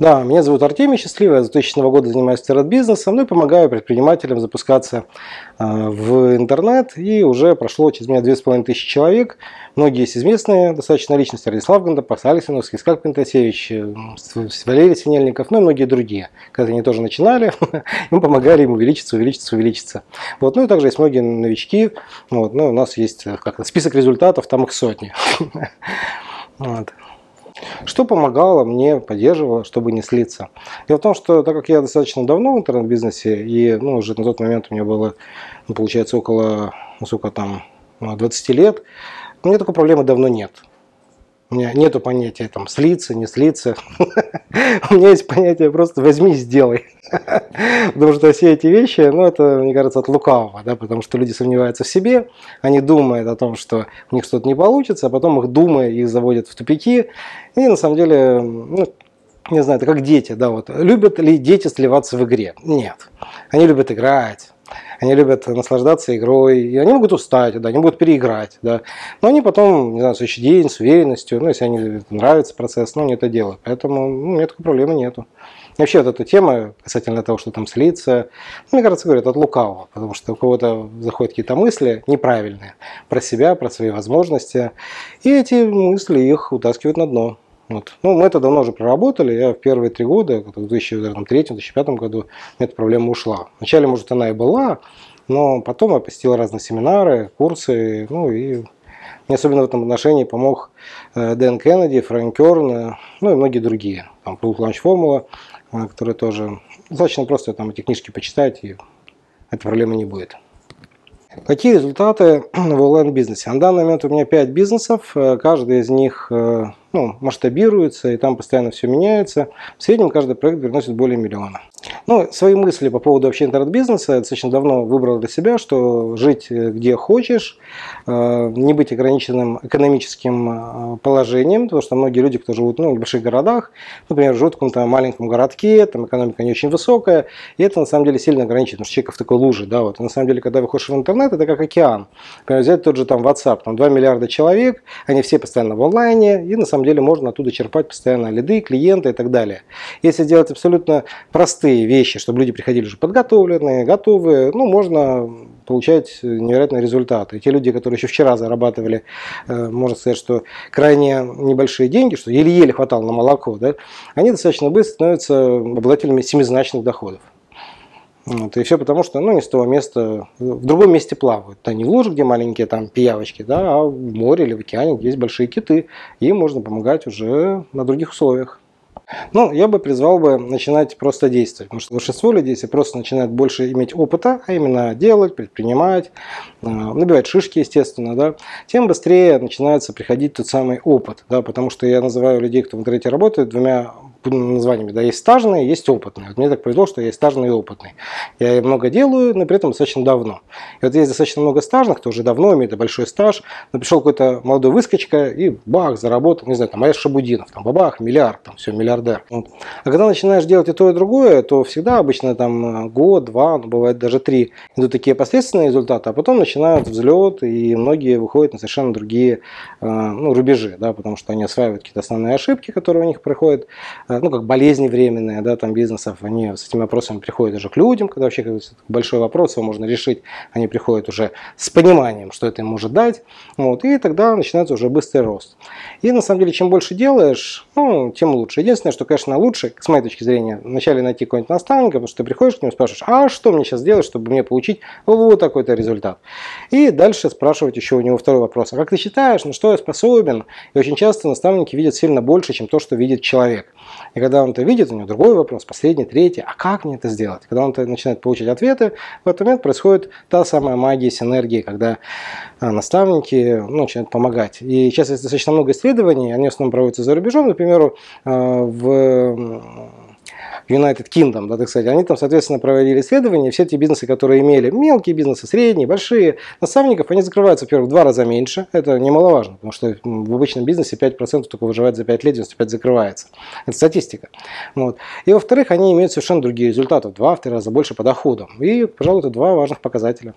Да, меня зовут Артемий Счастливый, я с 2000 года занимаюсь интернет-бизнесом, ну и помогаю предпринимателям запускаться э, в интернет. И уже прошло через меня 2500 человек. Многие есть известные достаточно личности. Радислав Гандапас, Алекс Яновский, Искак Пентасевич, Валерий Свинельников, ну и многие другие. Когда они тоже начинали, мы помогали им увеличиться, увеличиться, увеличиться. Вот. Ну и также есть многие новички. Вот. Ну, у нас есть э, как список результатов, там их сотни. Вот. Что помогало мне, поддерживало, чтобы не слиться? Дело в том, что так как я достаточно давно в интернет-бизнесе, и ну, уже на тот момент у меня было, ну, получается, около, ну, сколько там, 20 лет, у меня такой проблемы давно нет. У меня нету понятия там слиться, не слиться. У меня есть понятие просто возьми, сделай. Потому что все эти вещи, ну это, мне кажется, от лукавого, да, потому что люди сомневаются в себе, они думают о том, что у них что-то не получится, а потом их думая их заводят в тупики. И на самом деле, ну, не знаю, это как дети, да, вот. Любят ли дети сливаться в игре? Нет. Они любят играть, они любят наслаждаться игрой, и они могут устать, да, они могут переиграть, да. Но они потом, не знаю, следующий день с уверенностью, ну, если они нравится процесс, ну, они это делают. Поэтому ну, у меня такой проблемы нету. вообще вот эта тема касательно того, что там слиться, ну, мне кажется, говорят, от лукавого, потому что у кого-то заходят какие-то мысли неправильные про себя, про свои возможности, и эти мысли их утаскивают на дно. Вот. Ну, мы это давно уже проработали. Я в первые три года, в 2003-2005 году, эта проблема ушла. Вначале, может, она и была, но потом я посетил разные семинары, курсы, ну и мне особенно в этом отношении помог э, Дэн Кеннеди, Фрэнк Керн, э, ну и многие другие. Там Product Launch Formula, э, которые тоже достаточно просто там эти книжки почитать, и этой проблемы не будет. Какие результаты в онлайн-бизнесе? На данный момент у меня 5 бизнесов, каждый из них ну, масштабируется, и там постоянно все меняется. В среднем каждый проект приносит более миллиона. Ну, свои мысли по поводу вообще интернет-бизнеса я достаточно давно выбрал для себя, что жить э, где хочешь, э, не быть ограниченным экономическим э, положением, потому что многие люди, кто живут ну, в небольших городах, например, живут в каком-то маленьком городке, там экономика не очень высокая, и это на самом деле сильно ограничивает, потому что человек в такой луже, да, вот. И на самом деле, когда выходишь в интернет, это как океан. Например, взять тот же там WhatsApp, там 2 миллиарда человек, они все постоянно в онлайне, и на самом деле можно оттуда черпать постоянно лиды, клиенты и так далее. Если делать абсолютно простые вещи, чтобы люди приходили уже подготовленные, готовые, ну, можно получать невероятные результаты. И те люди, которые еще вчера зарабатывали, э, можно сказать, что крайне небольшие деньги, что еле-еле хватало на молоко, да, они достаточно быстро становятся обладателями семизначных доходов. Вот, и все потому, что ну, не с того места, в другом месте плавают. Да, не в луже, где маленькие там пиявочки, да, а в море или в океане, где есть большие киты. Им можно помогать уже на других условиях. Ну, я бы призвал бы начинать просто действовать, потому что большинство людей, если просто начинают больше иметь опыта, а именно делать, предпринимать, э, набивать шишки, естественно, да, тем быстрее начинается приходить тот самый опыт, да, потому что я называю людей, кто в интернете работает, двумя названиями, да, есть стажные, есть опытные. Вот мне так повезло, что я стажный и опытный. Я много делаю, но при этом достаточно давно. И вот есть достаточно много стажных, кто уже давно имеет большой стаж, но пришел какой-то молодой выскочка и бах, заработал, не знаю, там, Аэс Шабудинов, там, бабах, миллиард, там, все, миллиардер. А когда начинаешь делать и то, и другое, то всегда обычно там год, два, ну, бывает даже три, идут такие посредственные результаты, а потом начинают взлет, и многие выходят на совершенно другие э, ну, рубежи, да, потому что они осваивают какие-то основные ошибки, которые у них проходят, Э, ну, как болезни временные, да, там бизнесов, они с этими вопросами приходят уже к людям, когда вообще большой вопрос его можно решить, они приходят уже с пониманием, что это им может дать, вот, и тогда начинается уже быстрый рост. И на самом деле, чем больше делаешь, ну, тем лучше. Единственное, что, конечно, лучше, с моей точки зрения, вначале найти какого-нибудь наставника, потому что ты приходишь к нему, спрашиваешь, а что мне сейчас делать, чтобы мне получить вот такой-то результат. И дальше спрашивать еще у него второй вопрос, а как ты считаешь, на что я способен? И очень часто наставники видят сильно больше, чем то, что видит человек. И когда он это видит, у него другой вопрос, последний, третий, а как мне это сделать? Когда он начинает получать ответы, в этот момент происходит та самая магия синергии, когда а, наставники ну, начинают помогать. И сейчас есть достаточно много исследований, они в основном проводятся за рубежом, например, а, в United Kingdom, да, так сказать, они там, соответственно, проводили исследования, все эти бизнесы, которые имели мелкие бизнесы, средние, большие, наставников, они закрываются, во-первых, в два раза меньше, это немаловажно, потому что в обычном бизнесе 5% только выживает за 5 лет, 95 закрывается. Это статистика. Вот. И, во-вторых, они имеют совершенно другие результаты, в два-три раза больше по доходам. И, пожалуй, это два важных показателя.